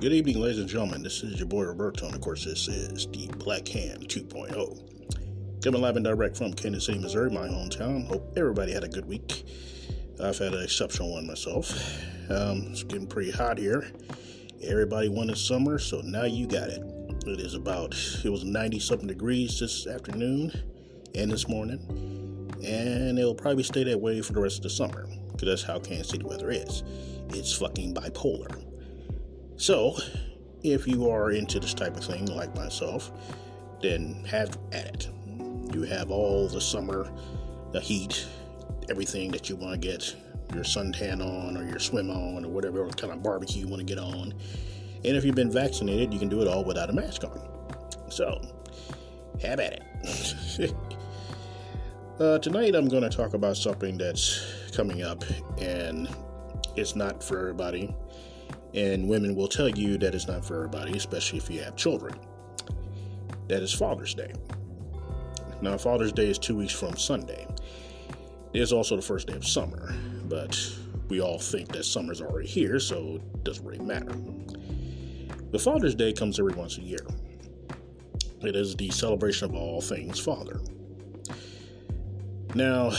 Good evening, ladies and gentlemen. This is your boy Roberto, and of course, this is the Black Hand 2.0. Coming live and direct from Kansas City, Missouri, my hometown. Hope everybody had a good week. I've had an exceptional one myself. Um, it's getting pretty hot here. Everybody wanted summer, so now you got it. It is about, it was 90 something degrees this afternoon and this morning, and it'll probably stay that way for the rest of the summer, because that's how Kansas City weather is. It's fucking bipolar. So, if you are into this type of thing like myself, then have at it. You have all the summer, the heat, everything that you want to get your suntan on or your swim on or whatever kind of barbecue you want to get on. And if you've been vaccinated, you can do it all without a mask on. So, have at it. uh, tonight, I'm going to talk about something that's coming up, and it's not for everybody and women will tell you that it's not for everybody, especially if you have children. That is Father's Day. Now, Father's Day is two weeks from Sunday. It is also the first day of summer, but we all think that summer's already here, so it doesn't really matter. The Father's Day comes every once a year. It is the celebration of all things Father. Now,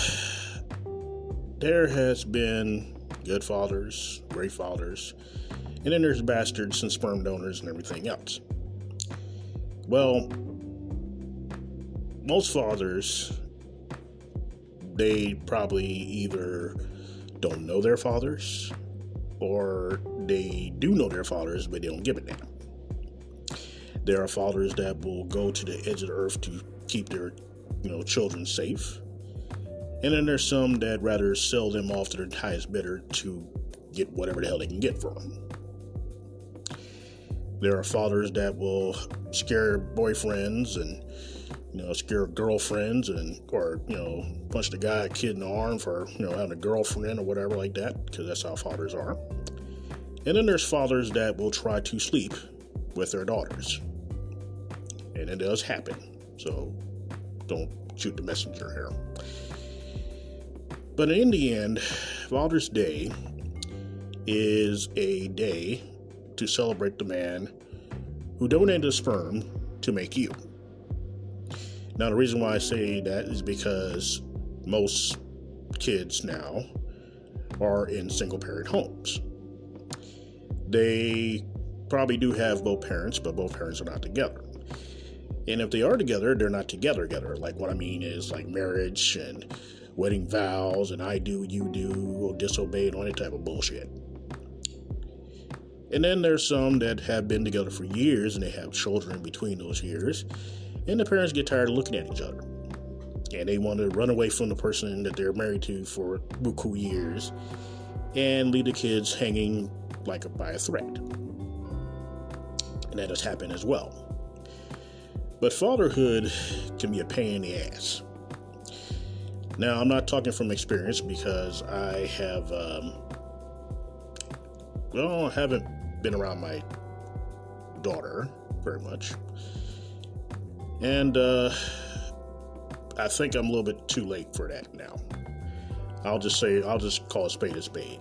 there has been good fathers, great fathers, and then there's bastards and sperm donors and everything else. Well, most fathers, they probably either don't know their fathers or they do know their fathers, but they don't give a damn. There are fathers that will go to the edge of the earth to keep their, you know, children safe. And then there's some that rather sell them off to their highest bidder to get whatever the hell they can get for them. There are fathers that will scare boyfriends and you know scare girlfriends and or you know punch the guy kid in the arm for you know having a girlfriend or whatever like that because that's how fathers are. And then there's fathers that will try to sleep with their daughters, and it does happen. So don't shoot the messenger here. But in the end, Father's Day is a day to celebrate the man who donated a sperm to make you. Now, the reason why I say that is because most kids now are in single parent homes. They probably do have both parents, but both parents are not together. And if they are together, they're not together together. Like what I mean is like marriage and wedding vows and I do, you do, or disobey and all that type of bullshit. And then there's some that have been together for years and they have children between those years. And the parents get tired of looking at each other. And they want to run away from the person that they're married to for buku years and leave the kids hanging like a, by a thread. And that has happened as well. But fatherhood can be a pain in the ass. Now, I'm not talking from experience because I have, um, well, I haven't been around my daughter very much. And uh, I think I'm a little bit too late for that now. I'll just say, I'll just call a spade a spade.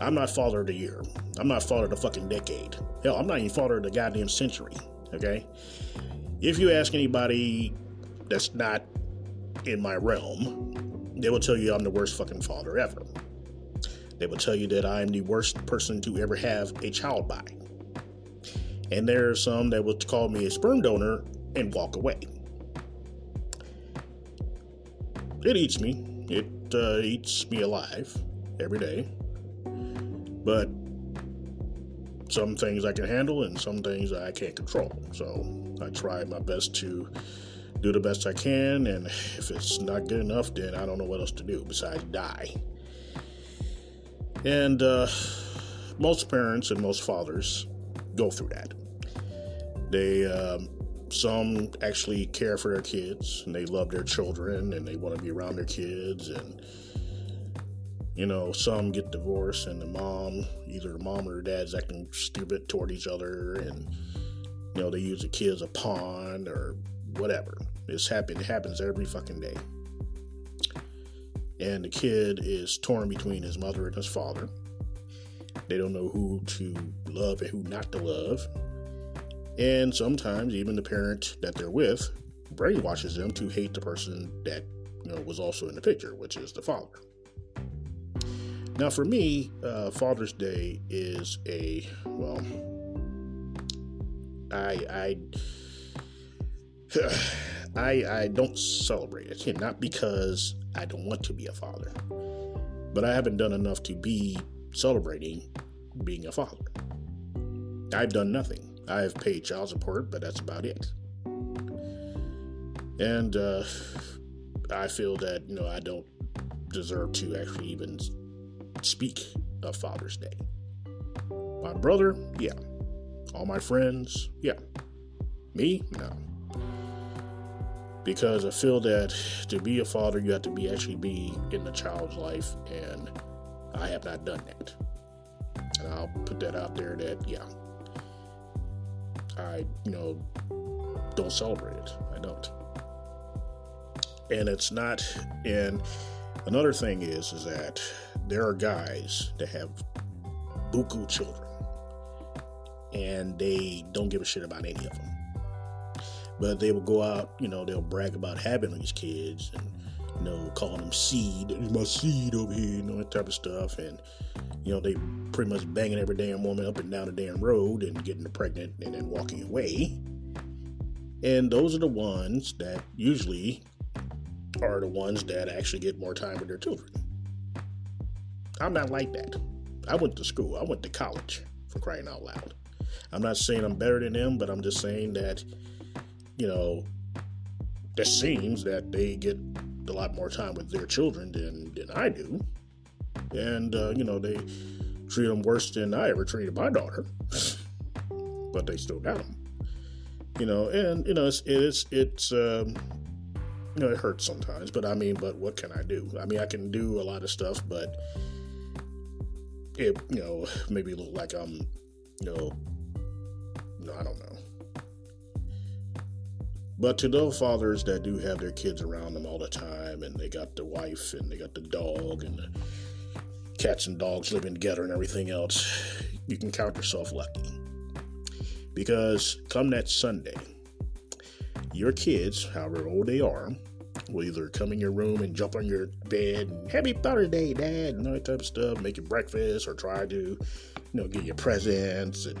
I'm not father of the year. I'm not father of the fucking decade. Hell, I'm not even father of the goddamn century. Okay? If you ask anybody that's not in my realm, they will tell you I'm the worst fucking father ever. They will tell you that I am the worst person to ever have a child by. And there are some that will call me a sperm donor and walk away. It eats me. It uh, eats me alive every day. But some things I can handle and some things I can't control. So I try my best to do the best I can. And if it's not good enough, then I don't know what else to do besides die. And uh, most parents and most fathers go through that. They, um, some actually care for their kids and they love their children and they want to be around their kids. And, you know, some get divorced and the mom, either the mom or the dad's acting stupid toward each other and, you know, they use the kid as a pawn or whatever. It's happen. It happens every fucking day and the kid is torn between his mother and his father. They don't know who to love and who not to love. And sometimes even the parent that they're with brainwashes them to hate the person that you know was also in the picture, which is the father. Now, for me, uh, Father's Day is a well, I I I I don't celebrate it, not because I don't want to be a father, but I haven't done enough to be celebrating being a father. I've done nothing. I've paid child support, but that's about it. And uh, I feel that you know I don't deserve to actually even speak of Father's Day. My brother, yeah. All my friends, yeah. Me, no. Because I feel that to be a father, you have to be actually be in the child's life, and I have not done that. And I'll put that out there that, yeah, I, you know, don't celebrate it. I don't. And it's not, and another thing is, is that there are guys that have buku children and they don't give a shit about any of them. But they will go out, you know, they'll brag about having these kids and, you know, calling them seed. There's my seed over here, you know, that type of stuff. And, you know, they pretty much banging every damn woman up and down the damn road and getting her pregnant and then walking away. And those are the ones that usually are the ones that actually get more time with their children. I'm not like that. I went to school, I went to college for crying out loud. I'm not saying I'm better than them, but I'm just saying that, you know, it seems that they get a lot more time with their children than, than I do. And, uh, you know, they treat them worse than I ever treated my daughter. but they still got them. You know, and, you know, it's, it's, it's, um, you know, it hurts sometimes, but I mean, but what can I do? I mean, I can do a lot of stuff, but it, you know, maybe look like I'm, you know, no, I don't know. But to those fathers that do have their kids around them all the time, and they got the wife, and they got the dog, and the cats and dogs living together, and everything else, you can count yourself lucky. Because come that Sunday, your kids, however old they are, will either come in your room and jump on your bed and happy Father's Day, Dad, and all that type of stuff, make you breakfast or try to, you know, get you presents and,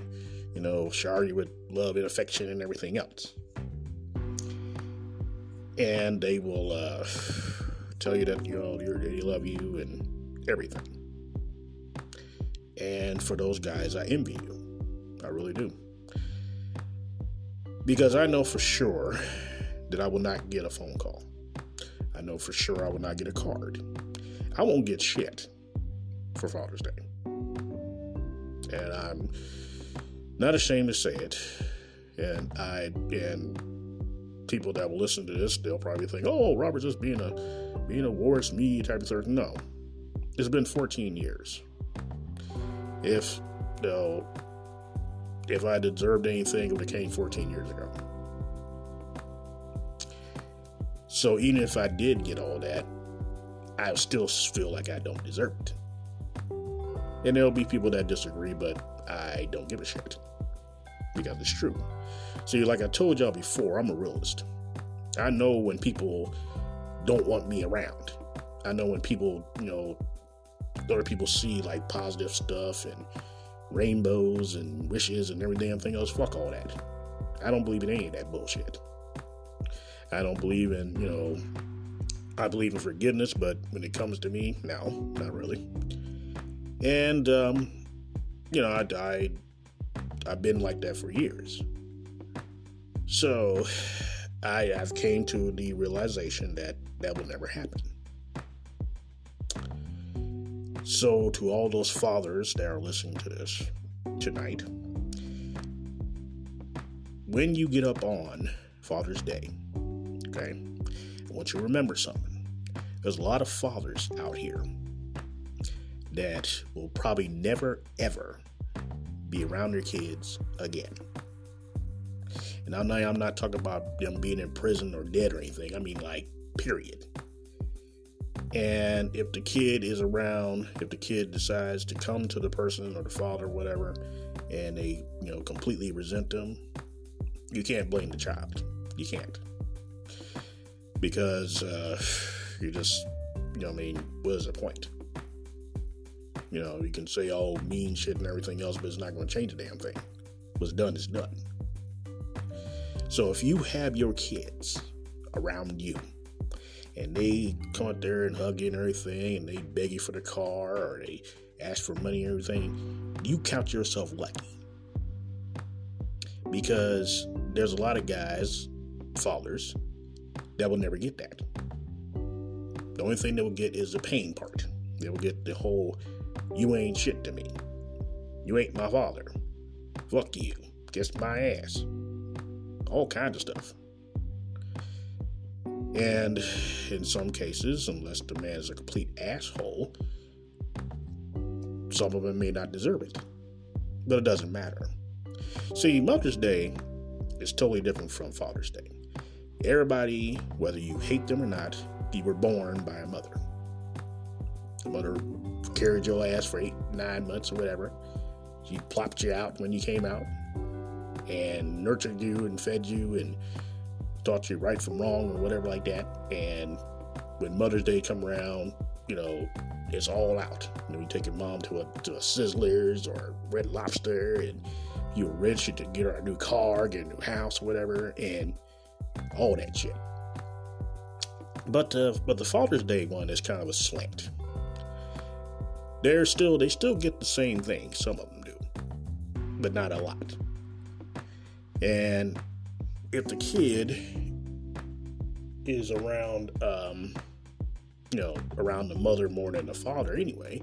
you know, shower you with love and affection and everything else. And they will uh, tell you that, you know, they love you and everything. And for those guys, I envy you. I really do. Because I know for sure that I will not get a phone call. I know for sure I will not get a card. I won't get shit for Father's Day. And I'm not ashamed to say it. And I and people that will listen to this, they'll probably think, "Oh, Robert's just being a being a worse me type of thing." No, it's been 14 years. If you know, if I deserved anything, it would have came 14 years ago. So even if I did get all that, I still feel like I don't deserve it. And there'll be people that disagree, but I don't give a shit because it's true. See, like I told y'all before, I'm a realist. I know when people don't want me around. I know when people, you know, other people see like positive stuff and rainbows and wishes and every damn thing else. Fuck all that. I don't believe in any of that bullshit. I don't believe in, you know, I believe in forgiveness, but when it comes to me, no, not really. And, um, you know, I, I, I've been like that for years. So I, I've came to the realization that that will never happen. So, to all those fathers that are listening to this tonight, when you get up on Father's Day, Okay? I want you to remember something. There's a lot of fathers out here that will probably never, ever be around their kids again. And I'm not, I'm not talking about them being in prison or dead or anything. I mean, like, period. And if the kid is around, if the kid decides to come to the person or the father, or whatever, and they, you know, completely resent them, you can't blame the child. You can't. Because uh, you just, you know, I mean, what is the point? You know, you can say all mean shit and everything else, but it's not going to change a damn thing. What's done is done. So if you have your kids around you and they come out there and hug you and everything and they beg you for the car or they ask for money and everything, you count yourself lucky. Because there's a lot of guys, fathers, that will never get that. The only thing they will get is the pain part. They will get the whole, you ain't shit to me. You ain't my father. Fuck you. Kiss my ass. All kinds of stuff. And in some cases, unless the man is a complete asshole, some of them may not deserve it. But it doesn't matter. See, Mother's Day is totally different from Father's Day. Everybody, whether you hate them or not, you were born by a mother. The mother carried your ass for eight, nine months or whatever. She plopped you out when you came out and nurtured you and fed you and taught you right from wrong or whatever like that. And when Mother's Day come around, you know, it's all out. You know, you take your mom to a to a Sizzlers or Red Lobster, and you're rich, to get her a new car, get a new house, whatever, and all that shit. But uh, but the Father's Day one is kind of a slant. They're still they still get the same thing. Some of them do, but not a lot. And if the kid is around, um, you know, around the mother more than the father anyway,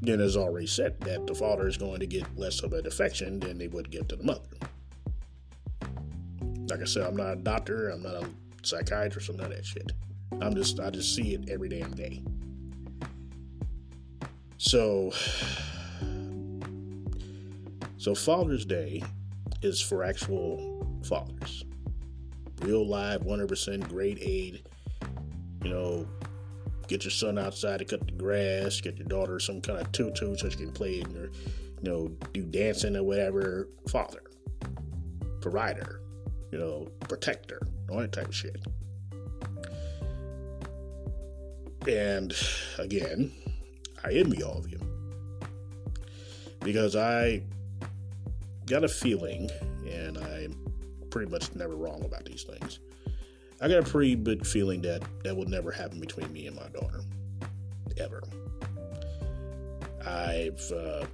then it's already said that the father is going to get less of an affection than they would give to the mother. Like I said, I'm not a doctor, I'm not a psychiatrist, none of that shit. I'm just, I just see it every damn day. So, so Father's Day is for actual fathers. Real live, 100% grade aid. You know, get your son outside to cut the grass, get your daughter some kind of tutu so she can play in or, you know, do dancing or whatever. Father, provider, you know, protector, all that type of shit. And again, I envy all of you because I got a feeling, and I'm pretty much never wrong about these things. I got a pretty good feeling that that will never happen between me and my daughter, ever. I've uh,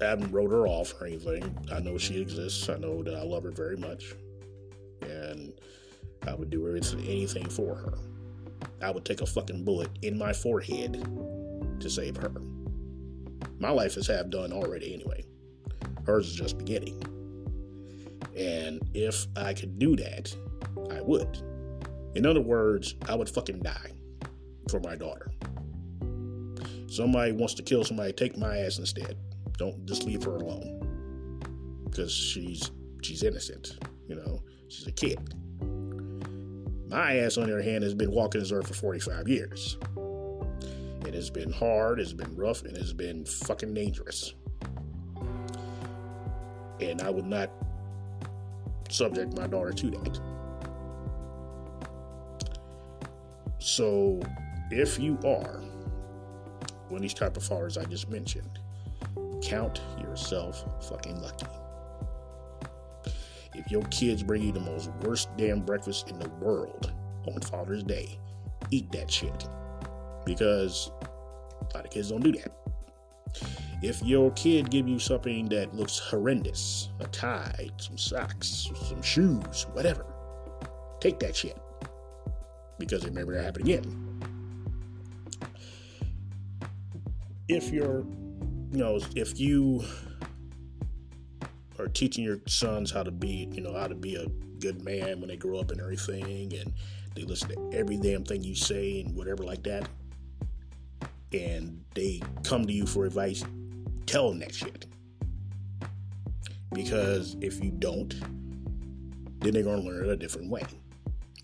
I haven't wrote her off or anything. I know she exists. I know that I love her very much, and I would do anything for her. I would take a fucking bullet in my forehead to save her. My life is half done already anyway. Hers is just beginning. And if I could do that, I would. In other words, I would fucking die for my daughter. Somebody wants to kill somebody, take my ass instead. Don't just leave her alone. Because she's she's innocent, you know. She's a kid. My ass, on the other hand, has been walking this earth for 45 years. It has been hard, it's been rough, and it's been fucking dangerous and I would not subject my daughter to that. So, if you are one of these type of fathers I just mentioned, count yourself fucking lucky. If your kids bring you the most worst damn breakfast in the world on Father's Day, eat that shit. Because a lot of kids don't do that. If your kid give you something that looks horrendous, a tie, some socks, some shoes, whatever, take that shit because it never happen again. If you're, you know, if you are teaching your sons how to be, you know, how to be a good man when they grow up and everything, and they listen to every damn thing you say and whatever like that, and they come to you for advice, tell them that shit. Because if you don't, then they're to learn it a different way.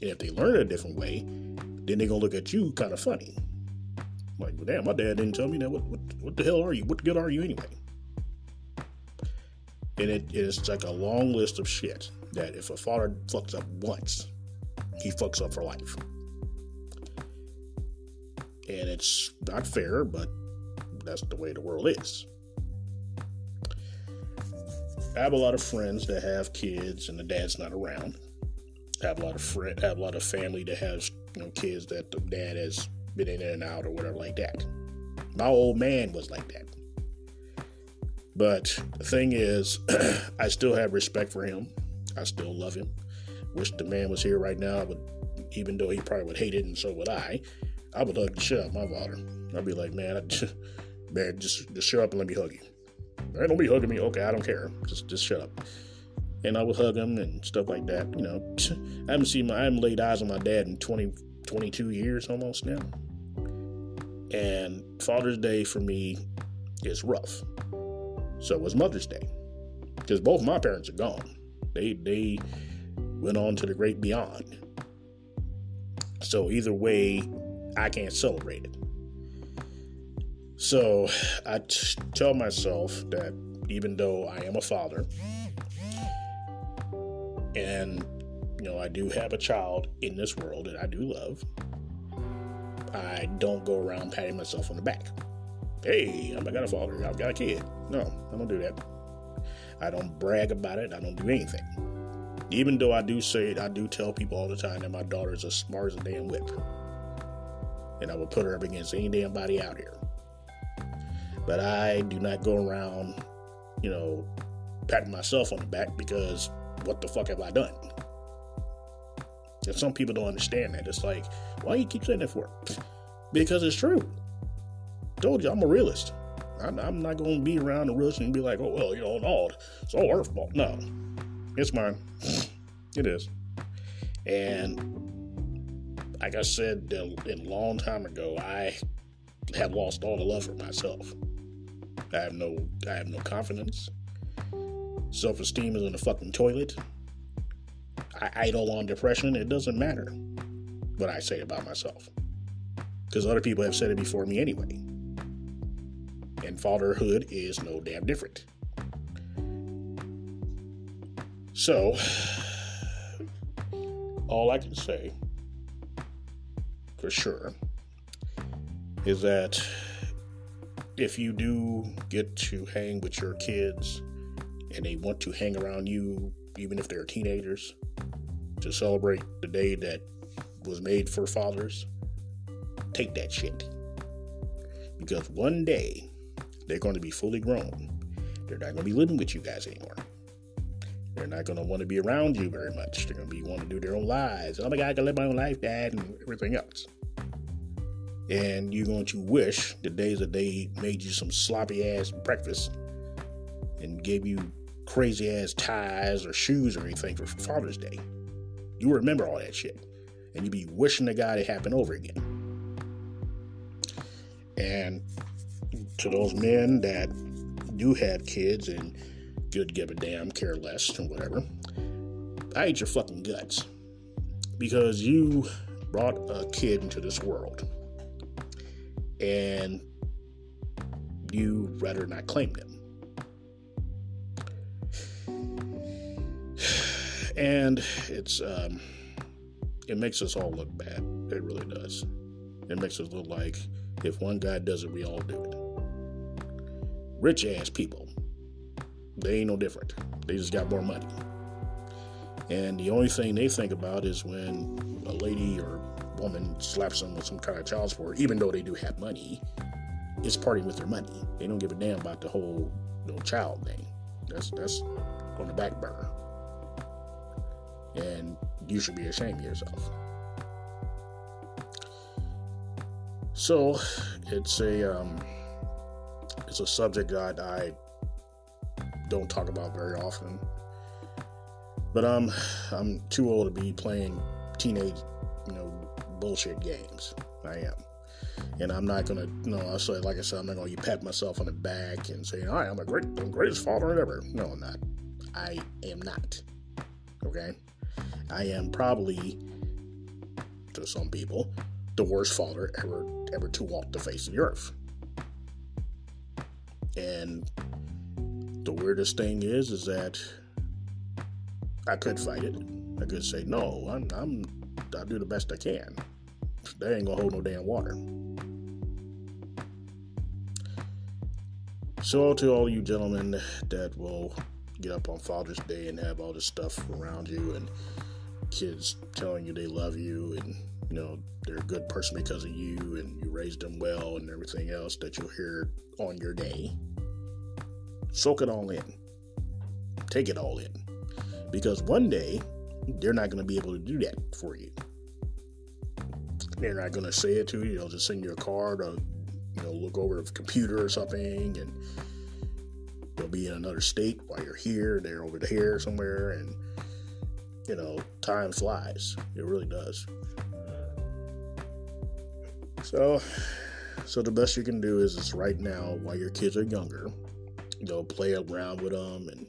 And if they learn it a different way, then they're to look at you kind of funny. Like, well, damn, my dad didn't tell me that. What, what, what the hell are you? What good are you anyway? And it is like a long list of shit that if a father fucks up once, he fucks up for life. And it's not fair, but that's the way the world is. I have a lot of friends that have kids and the dad's not around. I have a lot of friend, I have a lot of family that has you know kids that the dad has been in and out or whatever like that. My old man was like that. But the thing is, I still have respect for him. I still love him. Wish the man was here right now, but even though he probably would hate it, and so would I, I would hug the shit out my father. I'd be like, man, I man, just, just shut up and let me hug you. Man, don't be hugging me. Okay, I don't care. Just just shut up. And I would hug him and stuff like that. You know, I haven't seen my, I haven't laid eyes on my dad in 20, 22 years almost now. And Father's Day for me is rough. So was Mother's Day. Because both my parents are gone. They they went on to the great beyond. So either way, I can't celebrate it. So I t- tell myself that even though I am a father, and you know I do have a child in this world that I do love, I don't go around patting myself on the back. Hey, I got a father. I've got a kid. No, I don't do that. I don't brag about it. I don't do anything. Even though I do say it, I do tell people all the time that my daughter is as smart as a damn whip. And I would put her up against any damn body out here. But I do not go around, you know, patting myself on the back because what the fuck have I done? And some people don't understand that. It's like, why you keep saying that for? Because it's true. Told you, I'm a realist. I'm, not going to be around the realist and be like, oh, well, you know, no, it's all her fault. No, it's mine. it is. And like I said a long time ago, I have lost all the love for myself. I have no, I have no confidence. Self-esteem is in the fucking toilet. I idle on depression. It doesn't matter what I say about myself because other people have said it before me anyway. And fatherhood is no damn different. So, all I can say for sure is that if you do get to hang with your kids and they want to hang around you, even if they're teenagers, to celebrate the day that was made for fathers, take that shit. Because one day they're going to be fully grown. They're not going to be living with you guys anymore. They're not going to want to be around you very much. They're going to be want to do their own lives. Oh my God, I can live my own life, Dad, and everything else. And you're going to wish the days that they made you some sloppy ass breakfast and gave you crazy ass ties or shoes or anything for Father's Day. You remember all that shit. And you'd be wishing the guy it happened over again. And to those men that do have kids and could give a damn, care less, and whatever, I hate your fucking guts. Because you brought a kid into this world and you rather not claim them. And it's um, it makes us all look bad. It really does. It makes us look like if one guy does it, we all do it. Rich ass people, they ain't no different. They just got more money. And the only thing they think about is when a lady or woman slaps them with some kind of child support, even though they do have money, it's parting with their money. They don't give a damn about the whole you know, child thing. That's that's on the back burner. And you should be ashamed of yourself. So it's a um, it's a subject that I don't talk about very often. But I'm I'm too old to be playing teenage, bullshit games. I am. And I'm not gonna, know, I say, like I said, I'm not gonna you pat myself on the back and say, "All right, I'm a great, the greatest father ever." No, I'm not. I am not. Okay, I am probably, to some people, the worst father ever, ever to walk the face of the earth. And the weirdest thing is, is that I could fight it. I could say no. I'm, I'm I do the best I can. They ain't gonna hold no damn water. So to all you gentlemen that will get up on Father's Day and have all this stuff around you and kids telling you they love you and you know they're a good person because of you and you raised them well and everything else that you'll hear on your day soak it all in take it all in because one day they're not going to be able to do that for you they're not going to say it to you they'll just send you a card or you know look over the computer or something and they'll be in another state while you're here they're over here somewhere and you know, time flies. It really does. So, so the best you can do is, is right now, while your kids are younger, you know, play around with them and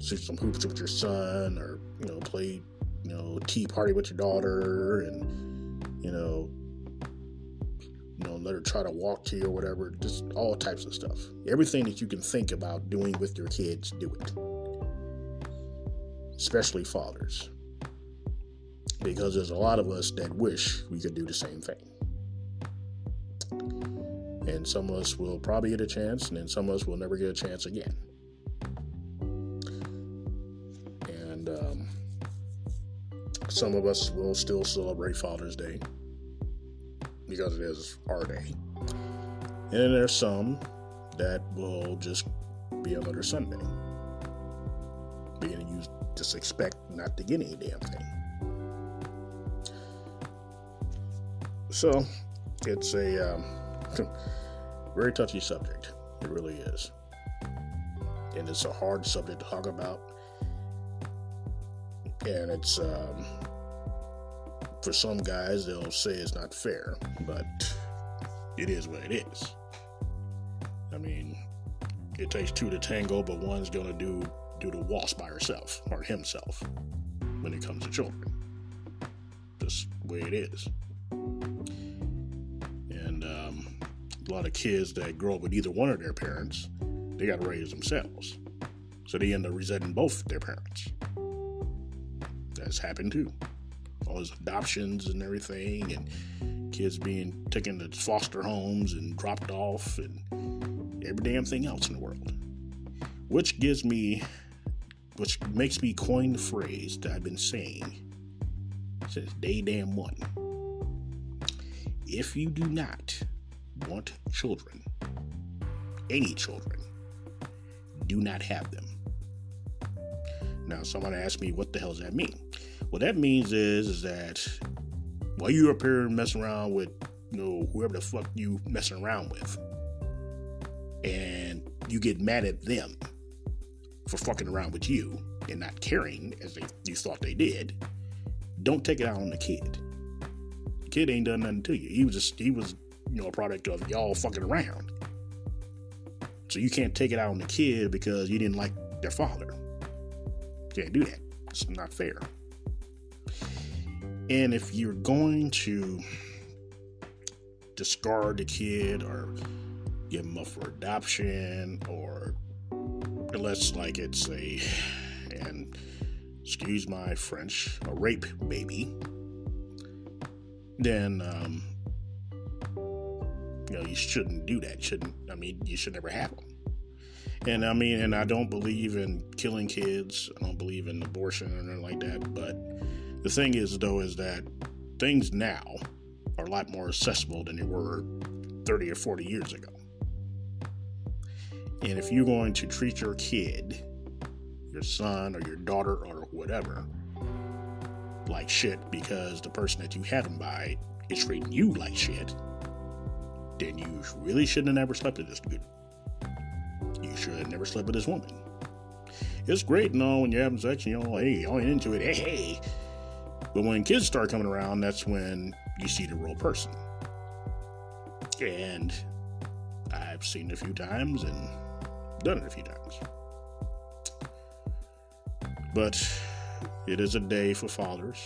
shoot some hoops with your son, or you know, play, you know, tea party with your daughter, and you know, you know, let her try to walk to you or whatever. Just all types of stuff. Everything that you can think about doing with your kids, do it especially fathers. Because there's a lot of us that wish we could do the same thing. And some of us will probably get a chance, and then some of us will never get a chance again. Some of us will still celebrate Father's Day because it is our day. And then there's some that will just be another Sunday, being used just expect not to get any damn thing. So, it's a um, very touchy subject. It really is. And it's a hard subject to talk about. And it's, um, for some guys, they'll say it's not fair, but it is what it is. I mean, it takes two to tango, but one's to do do the waltz by herself or himself when it comes to children. Just the way it is. And um, a lot of kids that grow up with either one of their parents, they got to raise themselves. So they end up resenting both their parents. That's happened too. All those adoptions and everything, and kids being taken to foster homes and dropped off, and every damn thing else in the world. Which gives me which makes me coin the phrase that I've been saying since day damn one. If you do not want children, any children, do not have them. Now, someone asked me, what the hell does that mean? What that means is, is that while you're up here messing around with, you know, whoever the fuck you messing around with, and you get mad at them for fucking around with you and not caring as they, you thought they did, don't take it out on the kid. The kid ain't done nothing to you. He was just he was you know a product of y'all fucking around. So you can't take it out on the kid because you didn't like their father. Can't do that. It's not fair. And if you're going to discard the kid or give him up for adoption or unless like it's a and excuse my French, a rape baby, then um, you know you shouldn't do that. Shouldn't I mean you should never have them. And I mean, and I don't believe in killing kids. I don't believe in abortion or anything like that. But the thing is, though, is that things now are a lot more accessible than they were 30 or 40 years ago. And if you're going to treat your kid, your son or your daughter or whatever, like shit because the person that you had them by is treating you like shit, then you really shouldn't have never slept with this dude. You should have never slept with this woman. It's great and all when you're having sex, and you know, hey, I'm into it, hey, hey. But when kids start coming around, that's when you see the real person. And I've seen it a few times and done it a few times. But it is a day for fathers,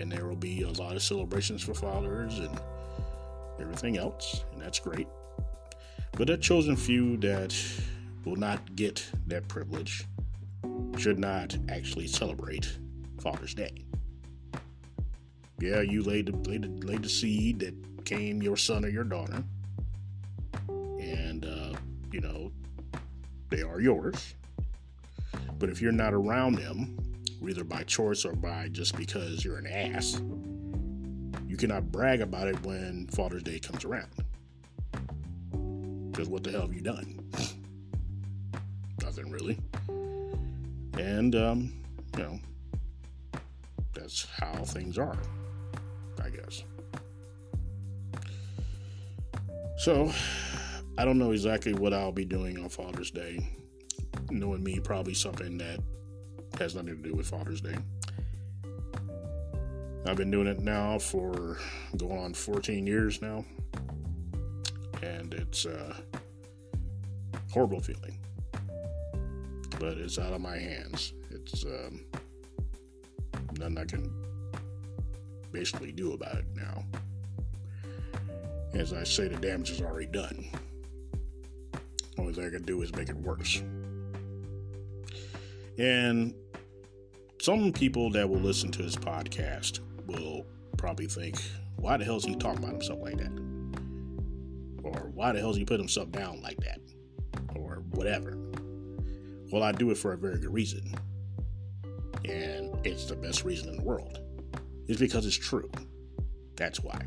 and there will be a lot of celebrations for fathers and everything else, and that's great. But that chosen few that will not get that privilege, should not actually celebrate Father's Day. Yeah, you laid the, laid the, laid the seed that came your son or your daughter. And, uh, you know, they are yours. But if you're not around them, either by choice or by just because you're an ass, you cannot brag about it when Father's Day comes around. Because what the hell have you done? Nothing really. And, um, you know, that's how things are, I guess. So, I don't know exactly what I'll be doing on Father's Day. Knowing me, probably something that has nothing to do with Father's Day. I've been doing it now for going on 14 years now, and it's a horrible feeling. But it's out of my hands. It's um, nothing I can basically do about it now. As I say, the damage is already done. Only thing I can do is make it worse. And some people that will listen to this podcast will probably think, why the hell is he talking about himself like that? Or why the hell is he put himself down like that? Or whatever. Well, I do it for a very good reason. And it's the best reason in the world. It's because it's true. That's why.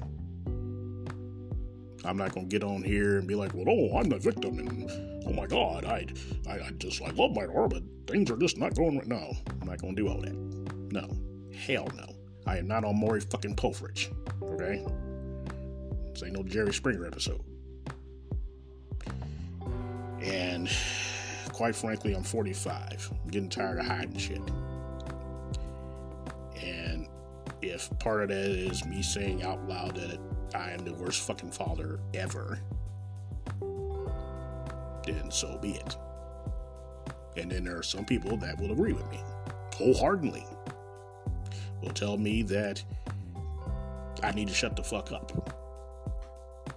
I'm not gonna get on here and be like, well, oh, I'm the victim, and oh my God, I, I, I just I love my daughter, but things are just not going right. No, I'm not gonna do all that. No, hell no. I am not on Maury fucking Povich. Okay, this ain't no Jerry Springer episode. And quite frankly, I'm 45. I'm getting tired of hiding shit. Part of that is me saying out loud that I am the worst fucking father ever, then so be it. And then there are some people that will agree with me wholeheartedly. Will tell me that I need to shut the fuck up.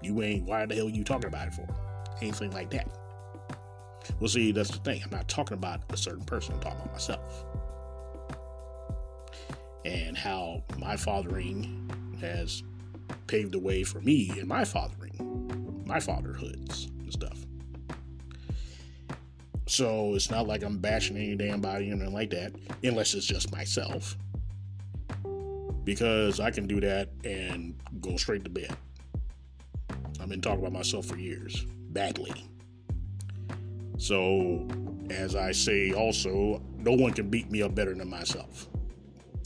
You ain't, why the hell are you talking about it for? Anything like that. Well, see, that's the thing. I'm not talking about a certain person, I'm talking about myself. And how my fathering has paved the way for me and my fathering, my fatherhoods and stuff. So it's not like I'm bashing any damn body or anything like that, unless it's just myself. Because I can do that and go straight to bed. I've been talking about myself for years, badly. So, as I say also, no one can beat me up better than myself.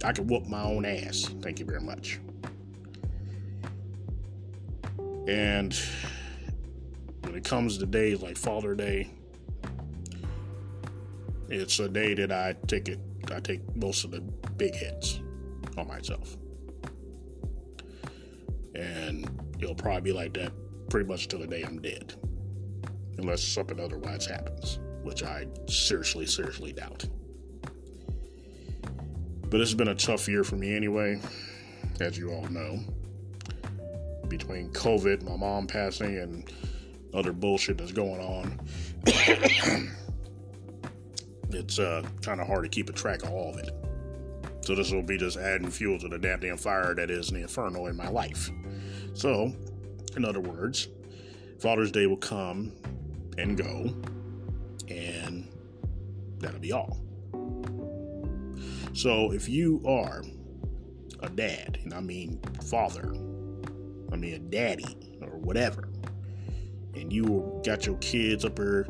I can whoop my own ass. Thank you very much. And when it comes to days like Father Day, it's a day that I take it I take most of the big hits on myself. And it'll probably be like that pretty much till the day I'm dead. Unless something otherwise happens, which I seriously, seriously doubt. But has been a tough year for me anyway, as you all know between COVID, my mom passing, and other bullshit that's going on. it's uh, kind of hard to keep a track of all of it. So this will be just adding fuel to the damn fire that is the inferno in my life. So, in other words, Father's Day will come and go, and that'll be all. So, if you are a dad, and I mean father, I mean, a daddy or whatever, and you got your kids up there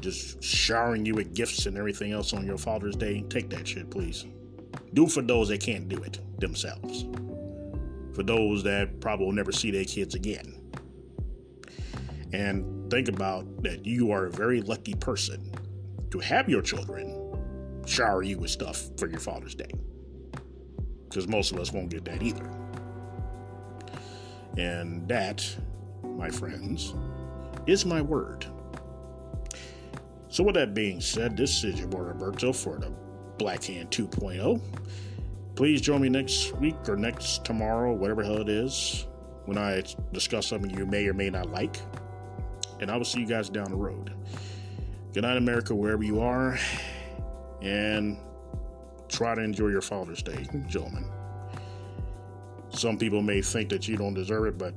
just showering you with gifts and everything else on your Father's Day, take that shit, please. Do for those that can't do it themselves. For those that probably will never see their kids again. And think about that you are a very lucky person to have your children shower you with stuff for your Father's Day. Because most of us won't get that either. And that, my friends, is my word. So, with that being said, this is your boy Roberto for the Black Hand 2.0. Please join me next week or next tomorrow, whatever hell it is, when I discuss something you may or may not like. And I will see you guys down the road. Good night, America, wherever you are, and try to enjoy your Father's Day, gentlemen. Some people may think that you don't deserve it, but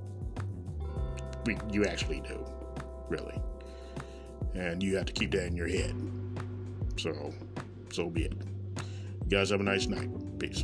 you actually do, really. And you have to keep that in your head. So, so be it. You guys have a nice night. Peace.